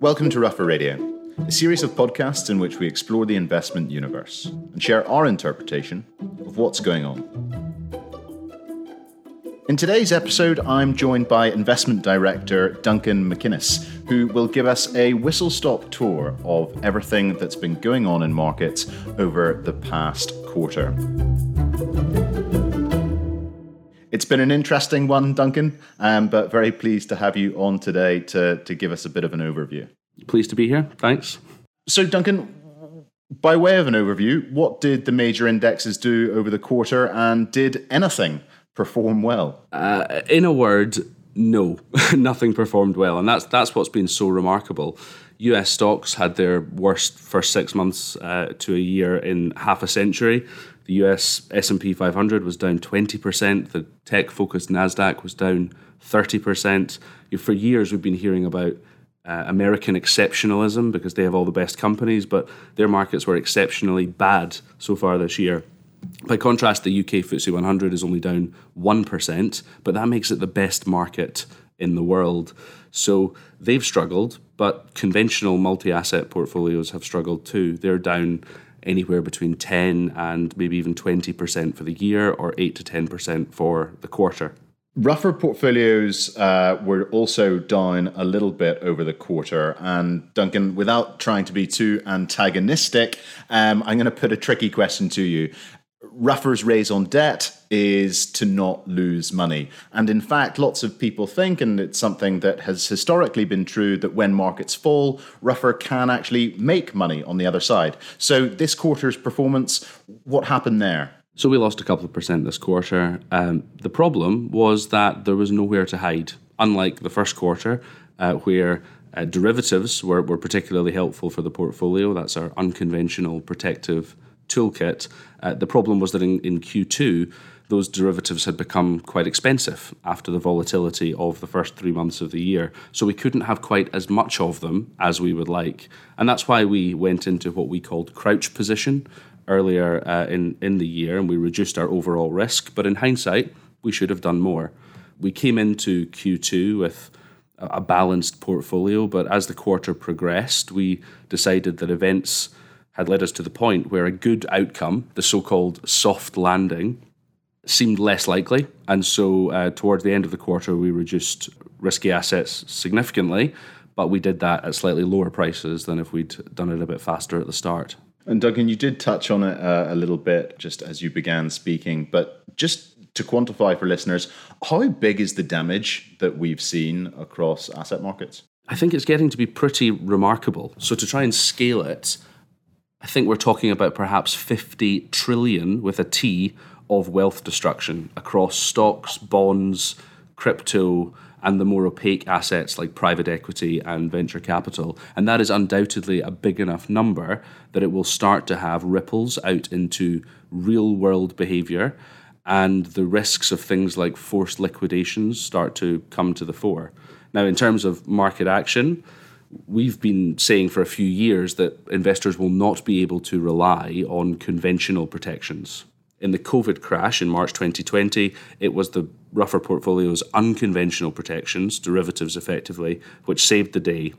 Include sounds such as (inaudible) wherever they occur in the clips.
Welcome to Ruffer Radio, a series of podcasts in which we explore the investment universe and share our interpretation of what's going on. In today's episode, I'm joined by investment director Duncan McInnes, who will give us a whistle stop tour of everything that's been going on in markets over the past quarter. It's been an interesting one, Duncan, um, but very pleased to have you on today to, to give us a bit of an overview. Pleased to be here. Thanks. So, Duncan, by way of an overview, what did the major indexes do over the quarter and did anything perform well? Uh, in a word, no, (laughs) nothing performed well, and that's that's what's been so remarkable. U.S. stocks had their worst first six months uh, to a year in half a century. The US S&P 500 was down 20%, the tech-focused Nasdaq was down 30%. For years we've been hearing about uh, American exceptionalism because they have all the best companies, but their markets were exceptionally bad so far this year. By contrast, the UK FTSE 100 is only down 1%, but that makes it the best market in the world. So they've struggled, but conventional multi asset portfolios have struggled too. They're down anywhere between 10 and maybe even 20% for the year or 8 to 10% for the quarter. Ruffer portfolios uh, were also down a little bit over the quarter. And Duncan, without trying to be too antagonistic, um, I'm going to put a tricky question to you. Ruffer's raison d'etre is to not lose money. And in fact, lots of people think, and it's something that has historically been true, that when markets fall, Ruffer can actually make money on the other side. So this quarter's performance, what happened there? So we lost a couple of percent this quarter. Um, the problem was that there was nowhere to hide, unlike the first quarter, uh, where uh, derivatives were, were particularly helpful for the portfolio. That's our unconventional protective toolkit. Uh, the problem was that in, in Q2, those derivatives had become quite expensive after the volatility of the first three months of the year. So we couldn't have quite as much of them as we would like. And that's why we went into what we called crouch position earlier uh, in, in the year and we reduced our overall risk. But in hindsight, we should have done more. We came into Q2 with a balanced portfolio, but as the quarter progressed, we decided that events had led us to the point where a good outcome, the so called soft landing, seemed less likely. And so uh, towards the end of the quarter, we reduced risky assets significantly, but we did that at slightly lower prices than if we'd done it a bit faster at the start. And Duncan, you did touch on it uh, a little bit just as you began speaking, but just to quantify for listeners, how big is the damage that we've seen across asset markets? I think it's getting to be pretty remarkable. So to try and scale it, I think we're talking about perhaps 50 trillion with a T of wealth destruction across stocks, bonds, crypto, and the more opaque assets like private equity and venture capital. And that is undoubtedly a big enough number that it will start to have ripples out into real world behavior. And the risks of things like forced liquidations start to come to the fore. Now, in terms of market action, we've been saying for a few years that investors will not be able to rely on conventional protections. In the COVID crash in March 2020, it was the Ruffer portfolio's unconventional protections, derivatives effectively, which saved the day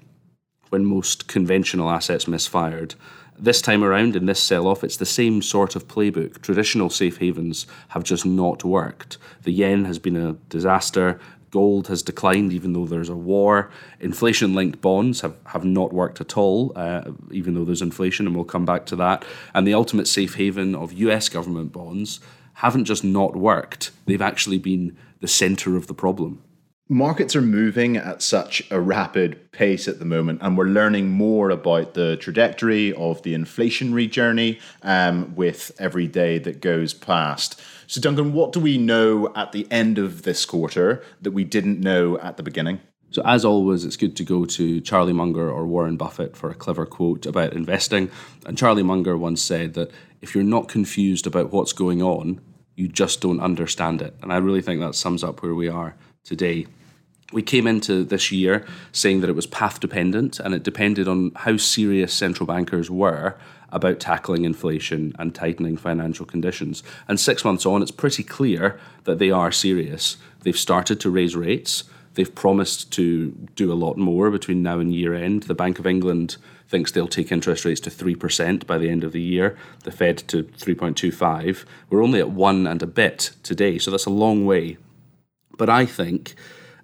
when most conventional assets misfired. This time around, in this sell off, it's the same sort of playbook. Traditional safe havens have just not worked. The yen has been a disaster. Gold has declined even though there's a war. Inflation linked bonds have, have not worked at all, uh, even though there's inflation, and we'll come back to that. And the ultimate safe haven of US government bonds haven't just not worked, they've actually been the centre of the problem. Markets are moving at such a rapid pace at the moment, and we're learning more about the trajectory of the inflationary journey um, with every day that goes past. So, Duncan, what do we know at the end of this quarter that we didn't know at the beginning? So, as always, it's good to go to Charlie Munger or Warren Buffett for a clever quote about investing. And Charlie Munger once said that if you're not confused about what's going on, you just don't understand it. And I really think that sums up where we are today. We came into this year saying that it was path dependent and it depended on how serious central bankers were about tackling inflation and tightening financial conditions. And six months on, it's pretty clear that they are serious. They've started to raise rates. They've promised to do a lot more between now and year end. The Bank of England thinks they'll take interest rates to 3% by the end of the year, the Fed to 3.25. We're only at one and a bit today, so that's a long way. But I think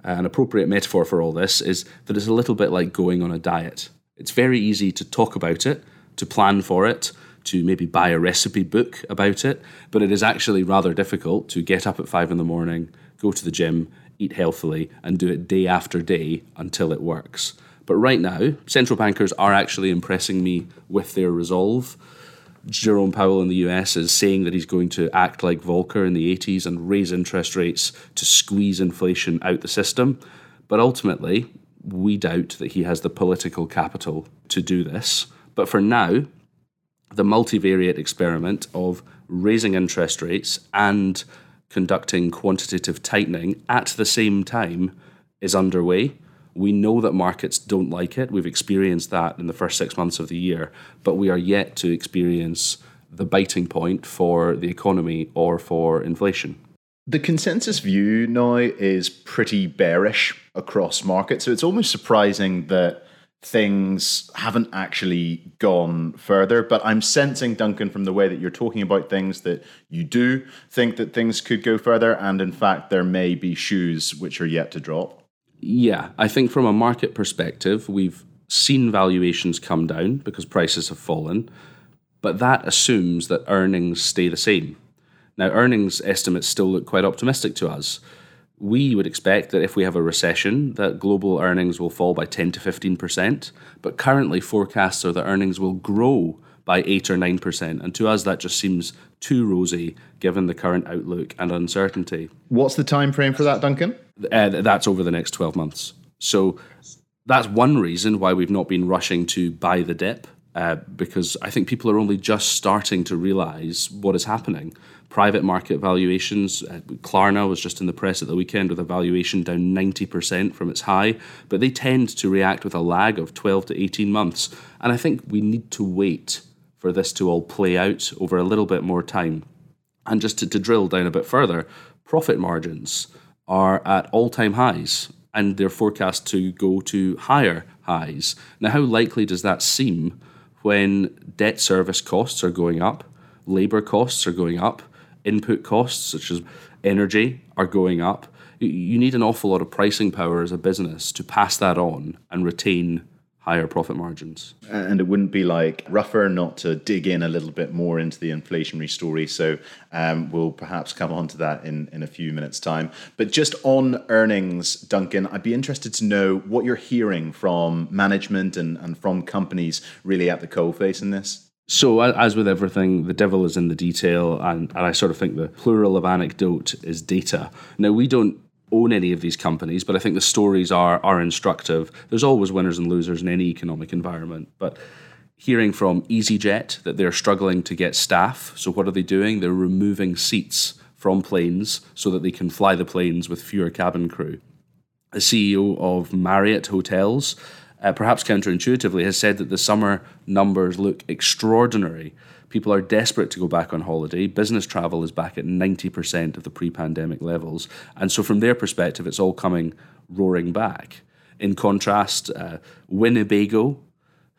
Uh, an appropriate metaphor for all this is that it's a little bit like going on a diet. It's very easy to talk about it, to plan for it, to maybe buy a recipe book about it, but it is actually rather difficult to get up at five in the morning, go to the gym, eat healthily, and do it day after day until it works. But right now, central bankers are actually impressing me with their resolve. Jerome Powell in the US is saying that he's going to act like Volcker in the 80s and raise interest rates to squeeze inflation out the system. But ultimately, we doubt that he has the political capital to do this. But for now, the multivariate experiment of raising interest rates and conducting quantitative tightening at the same time is underway. We know that markets don't like it. We've experienced that in the first six months of the year, but we are yet to experience the biting point for the economy or for inflation. The consensus view now is pretty bearish across markets. So it's almost surprising that things haven't actually gone further. But I'm sensing, Duncan, from the way that you're talking about things, that you do think that things could go further. And in fact, there may be shoes which are yet to drop. Yeah, I think from a market perspective, we've seen valuations come down because prices have fallen. But that assumes that earnings stay the same. Now, earnings estimates still look quite optimistic to us we would expect that if we have a recession that global earnings will fall by 10 to 15% but currently forecasts are that earnings will grow by 8 or 9% and to us that just seems too rosy given the current outlook and uncertainty what's the time frame for that duncan uh, that's over the next 12 months so that's one reason why we've not been rushing to buy the dip uh, because I think people are only just starting to realize what is happening private market valuations. Uh, Klarna was just in the press at the weekend with a valuation down 90% from its high, but they tend to react with a lag of 12 to 18 months. And I think we need to wait for this to all play out over a little bit more time. And just to, to drill down a bit further, profit margins are at all time highs and they're forecast to go to higher highs. Now, how likely does that seem when debt service costs are going up, labour costs are going up, input costs, such as energy, are going up. You need an awful lot of pricing power as a business to pass that on and retain higher profit margins. And it wouldn't be like Ruffer not to dig in a little bit more into the inflationary story. So um, we'll perhaps come on to that in, in a few minutes' time. But just on earnings, Duncan, I'd be interested to know what you're hearing from management and, and from companies really at the coalface in this. So, as with everything, the devil is in the detail, and, and I sort of think the plural of anecdote is data. Now, we don't own any of these companies, but I think the stories are are instructive. There's always winners and losers in any economic environment, but hearing from EasyJet that they're struggling to get staff. So what are they doing? They're removing seats from planes so that they can fly the planes with fewer cabin crew. The CEO of Marriott Hotels uh, perhaps counterintuitively, has said that the summer numbers look extraordinary. People are desperate to go back on holiday. Business travel is back at 90% of the pre pandemic levels. And so, from their perspective, it's all coming roaring back. In contrast, uh, Winnebago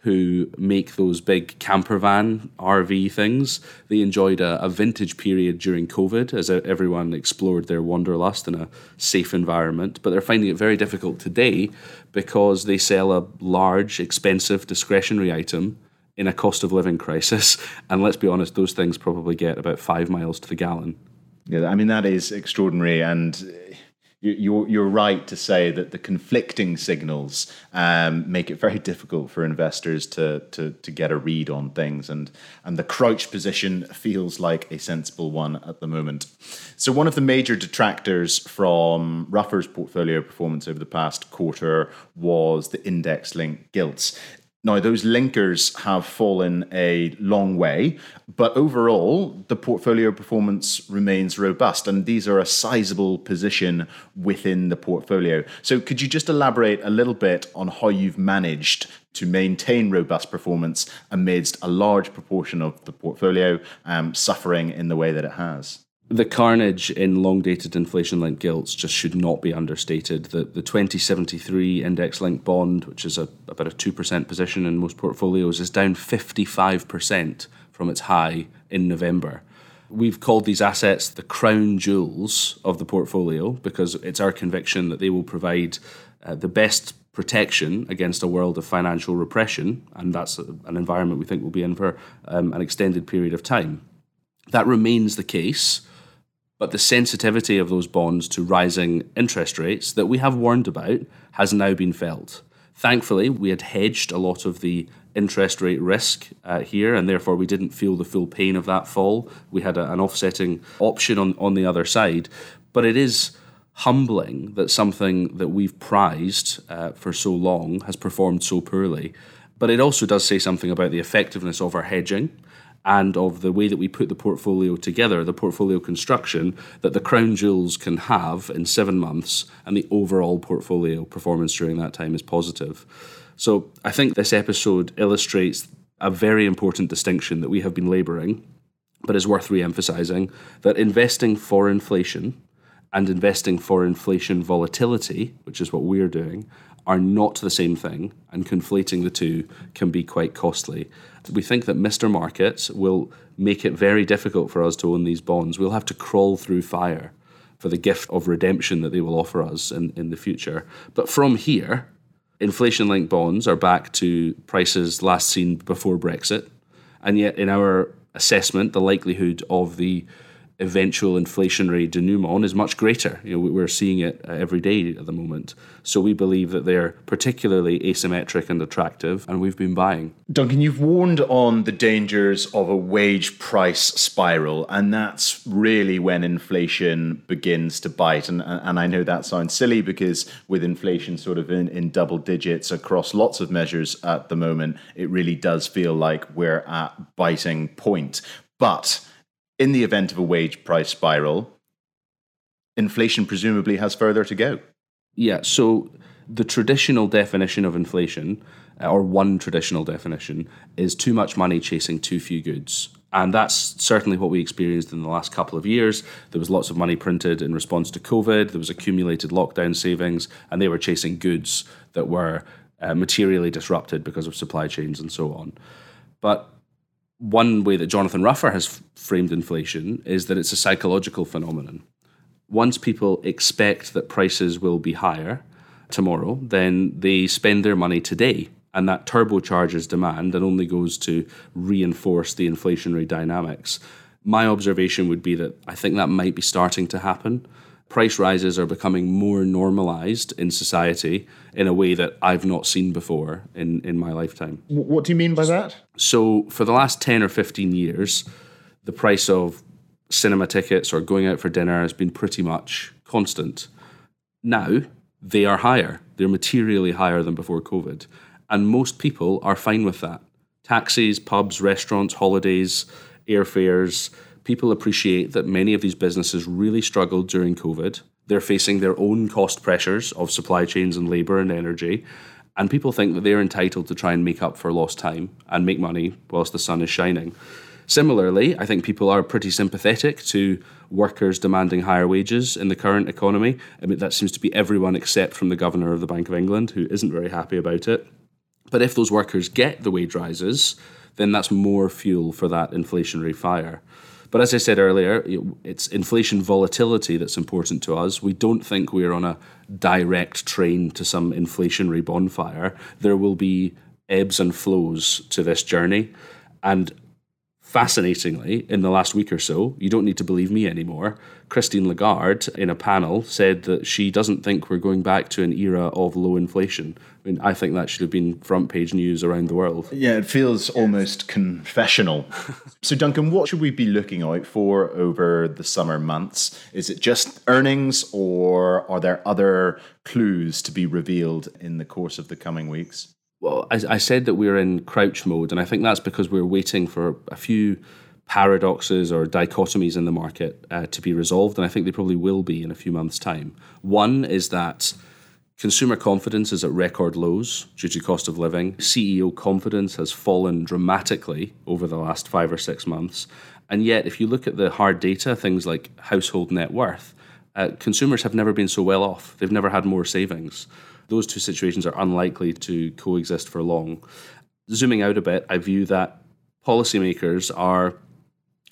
who make those big camper van RV things. They enjoyed a, a, vintage period during COVID as everyone explored their wanderlust in a safe environment, but they're finding it very difficult today because they sell a large, expensive discretionary item in a cost of living crisis. (laughs) And let's be honest, those things probably get about five miles to the gallon. Yeah, I mean, that is extraordinary. And you're, you're right to say that the conflicting signals um, make it very (laughs) difficult for investors to, to, to get a read on things. And, and the crouch position feels like a sensible one at the moment. So, one of the major detractors from Ruffer's portfolio performance over the past quarter was the index linked gilts. Now, those linkers have fallen a long way, but overall, the portfolio performance remains robust, and these are a sizable position within the portfolio. So, could you just elaborate a little bit on how you've managed to maintain robust performance amidst a large proportion of the portfolio um, suffering in the way that it has? The carnage in long dated inflation linked gilts just should not be understated. The, the 2073 index linked bond, which is a, about a 2% position in most portfolios, is down 55% from its high in November. We've called these assets the crown jewels of the portfolio because it's our conviction that they will provide uh, the best protection against a world of financial repression, and that's an environment we think we'll be in for um, an extended period of time. That remains the case but the sensitivity of those bonds to rising interest rates that we have warned about has now been felt. Thankfully, we had hedged a lot of the interest rate risk uh, here, and therefore we didn't feel the full pain of that fall. We had a, an offsetting option on, on the other side. But it is humbling that something that we've prized uh, for so long has performed so poorly. But it also does say something about the effectiveness of our hedging and of the way that we put the portfolio together, the portfolio construction that the crown jewels can have in seven months, and the overall portfolio performance during that time is positive. So I think this episode illustrates a very important distinction that we have been labouring, but is worth re emphasising that investing for inflation and investing for inflation volatility, which is what we're doing, are not the same thing, and conflating the two can be quite costly. We think that Mr. Markets will make it very difficult for us to own these bonds. We'll have to crawl through fire for the gift of redemption that they will offer us in, in the future. But from here, inflation linked bonds are back to prices last seen before Brexit. And yet, in our assessment, the likelihood of the eventual inflationary denouement is much greater. You know, we're seeing it uh, every day at the moment. So we believe that they're particularly asymmetric and attractive, and we've been buying. Duncan, you've warned on the dangers of a wage price spiral, and that's really when inflation begins to bite. And, and I know that sounds silly because with inflation sort of in, in double digits across lots of measures at the moment, it really does feel like we're at biting point. But in the event of a wage price spiral, inflation presumably has further to go. Yeah, so the traditional definition of inflation, uh, or one traditional definition, is too much money chasing too few goods. And that's certainly what we experienced in the last couple of years. There was lots of money printed in response to COVID, there was accumulated lockdown savings, and they were chasing goods that were uh, materially disrupted because of supply chains and so on. But one way that Jonathan Ruffer has framed inflation is that it's a psychological phenomenon. Once people expect that prices will be higher tomorrow, then they spend their money today. And that turbocharges demand and only goes to reinforce the inflationary dynamics. My observation would be that I think that might be starting to happen price rises are becoming more normalized in society in a way that I've not seen before in, in my lifetime. What do you mean by that? So, for the last 10 or 15 years, the price of cinema tickets or going out for dinner has been pretty much constant. Now, they are higher. They're materially higher than before COVID. And most people are fine with that. Taxis, pubs, restaurants, holidays, airfares, people appreciate that many of these businesses really struggled during COVID. They're facing their own cost pressures of supply chains and labor and energy. And people think that they're entitled to try and make up for lost time and make money whilst the sun is shining. Similarly, I think people are pretty sympathetic to workers demanding higher wages in the current economy. I mean, that seems to be everyone except from the governor of the Bank of England, who isn't very happy about it. But if those workers get the wage rises, then that's more fuel for that inflationary fire. But as I said earlier, it's inflation volatility that's important to us. We don't think we're on a direct train to some inflationary bonfire. There will be ebbs and flows to this journey. And Fascinatingly, in the last week or so, you don't need to believe me anymore. Christine Lagarde, in a panel, said that she doesn't think we're going back to an era of low inflation. I mean, I think that should have been front page news around the world. Yeah, it feels almost confessional. (laughs) so, Duncan, what should we be looking out for over the summer months? Is it just earnings, or are there other clues to be revealed in the course of the coming weeks? Well, I, I said that we're in crouch mode, and I think that's because we're waiting for a few paradoxes or dichotomies in the market uh, to be resolved, and I think they probably will be in a few months' time. One is that Consumer confidence is at record lows due to cost of living. CEO confidence has fallen dramatically over the last five or six months. And yet, if you look at the hard data, things like household net worth, uh, consumers have never been so well off. They've never had more savings. Those two situations are unlikely to coexist for long. Zooming out a bit, I view that policymakers are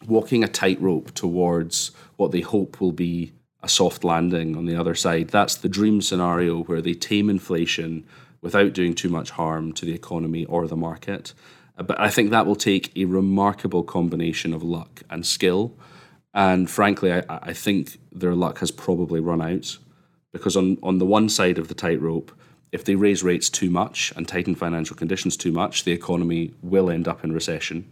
walking a tightrope towards what they hope will be a soft landing on the other side. That's the dream scenario where they tame inflation without doing too much harm to the economy or the market. Uh, but I think that will take a remarkable combination of luck and skill. And frankly, I, I think their luck has probably run out because on, on the one side of the tightrope, if they raise rates too much and tighten financial conditions too much, the economy will end up in recession.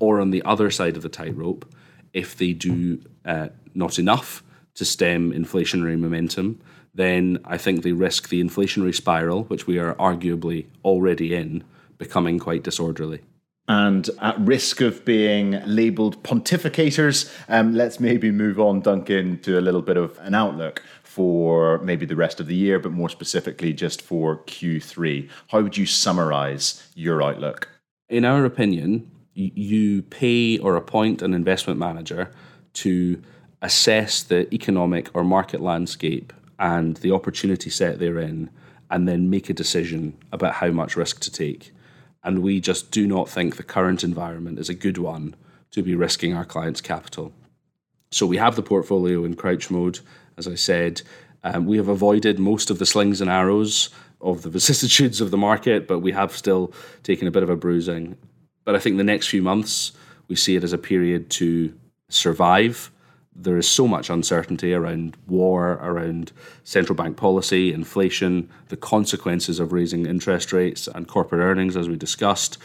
Or on the other side of the tightrope, if they do uh, not enough to stem inflationary momentum, then I think they risk the inflationary spiral, which we are arguably already in, becoming quite disorderly. And at risk of being labeled pontificators, um, let's maybe move on, Duncan, to a little bit of an outlook for maybe the rest of the year, but more specifically just for Q3. How would you summarize your outlook? In our opinion, you pay or appoint an investment manager to assess the economic or market landscape and the opportunity set therein, and then make a decision about how much risk to take. And we just do not think the current environment is a good one to be risking our clients' capital. So we have the portfolio in crouch mode, as I said. Um, we have avoided most of the slings and arrows of the (laughs) vicissitudes of the market, but we have still taken a bit of a bruising. But I think the next few months, we see it as a period to survive there is so much uncertainty around war, around central bank policy, inflation, the consequences of raising interest rates and corporate earnings, as we discussed.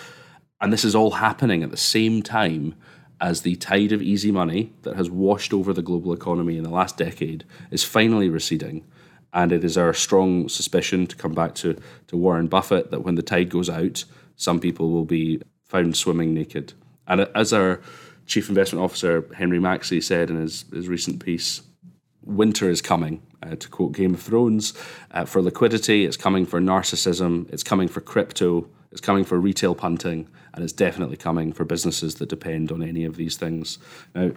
And this is all happening at the same time as the tide of easy money that has washed over the global economy in the last decade is finally receding. And it is our strong suspicion, to come back to, to Warren Buffett, that when the tide goes out, some people will be found swimming naked. And as our Chief Investment Officer Henry Maxey said in his, his recent piece, winter is coming, uh, to quote Game of Thrones, uh, for liquidity, it's coming for narcissism, it's coming for crypto, it's coming for retail punting, and it's definitely coming for businesses that depend on any of these things. Now,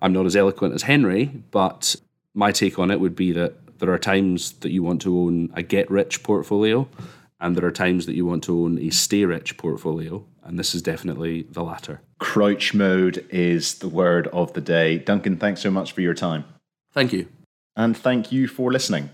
I'm not as eloquent as Henry, but my take on it would be that there are times that you want to own a get rich portfolio, and there are times that you want to own a stay rich portfolio and this is definitely the latter. Crouch mode is the word of the day. Duncan, thanks so much for your time. Thank you. And thank you for listening.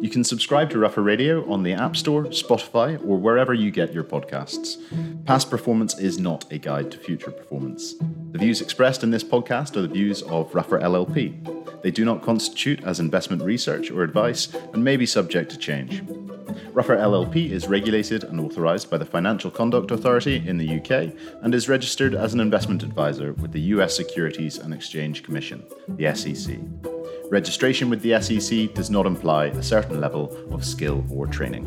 You can subscribe to Ruffer Radio on the App Store, Spotify, or wherever you get your podcasts. Past performance is not a guide to future performance. The views expressed in this podcast are the views of Ruffer LLP. They do not constitute as investment research or advice and may be subject to change. Ruffer LLP is regulated and authorised by the Financial Conduct Authority in the UK and is registered as an investment advisor with the US Securities and Exchange Commission, the SEC. Registration with the SEC does not imply a certain level of skill or training.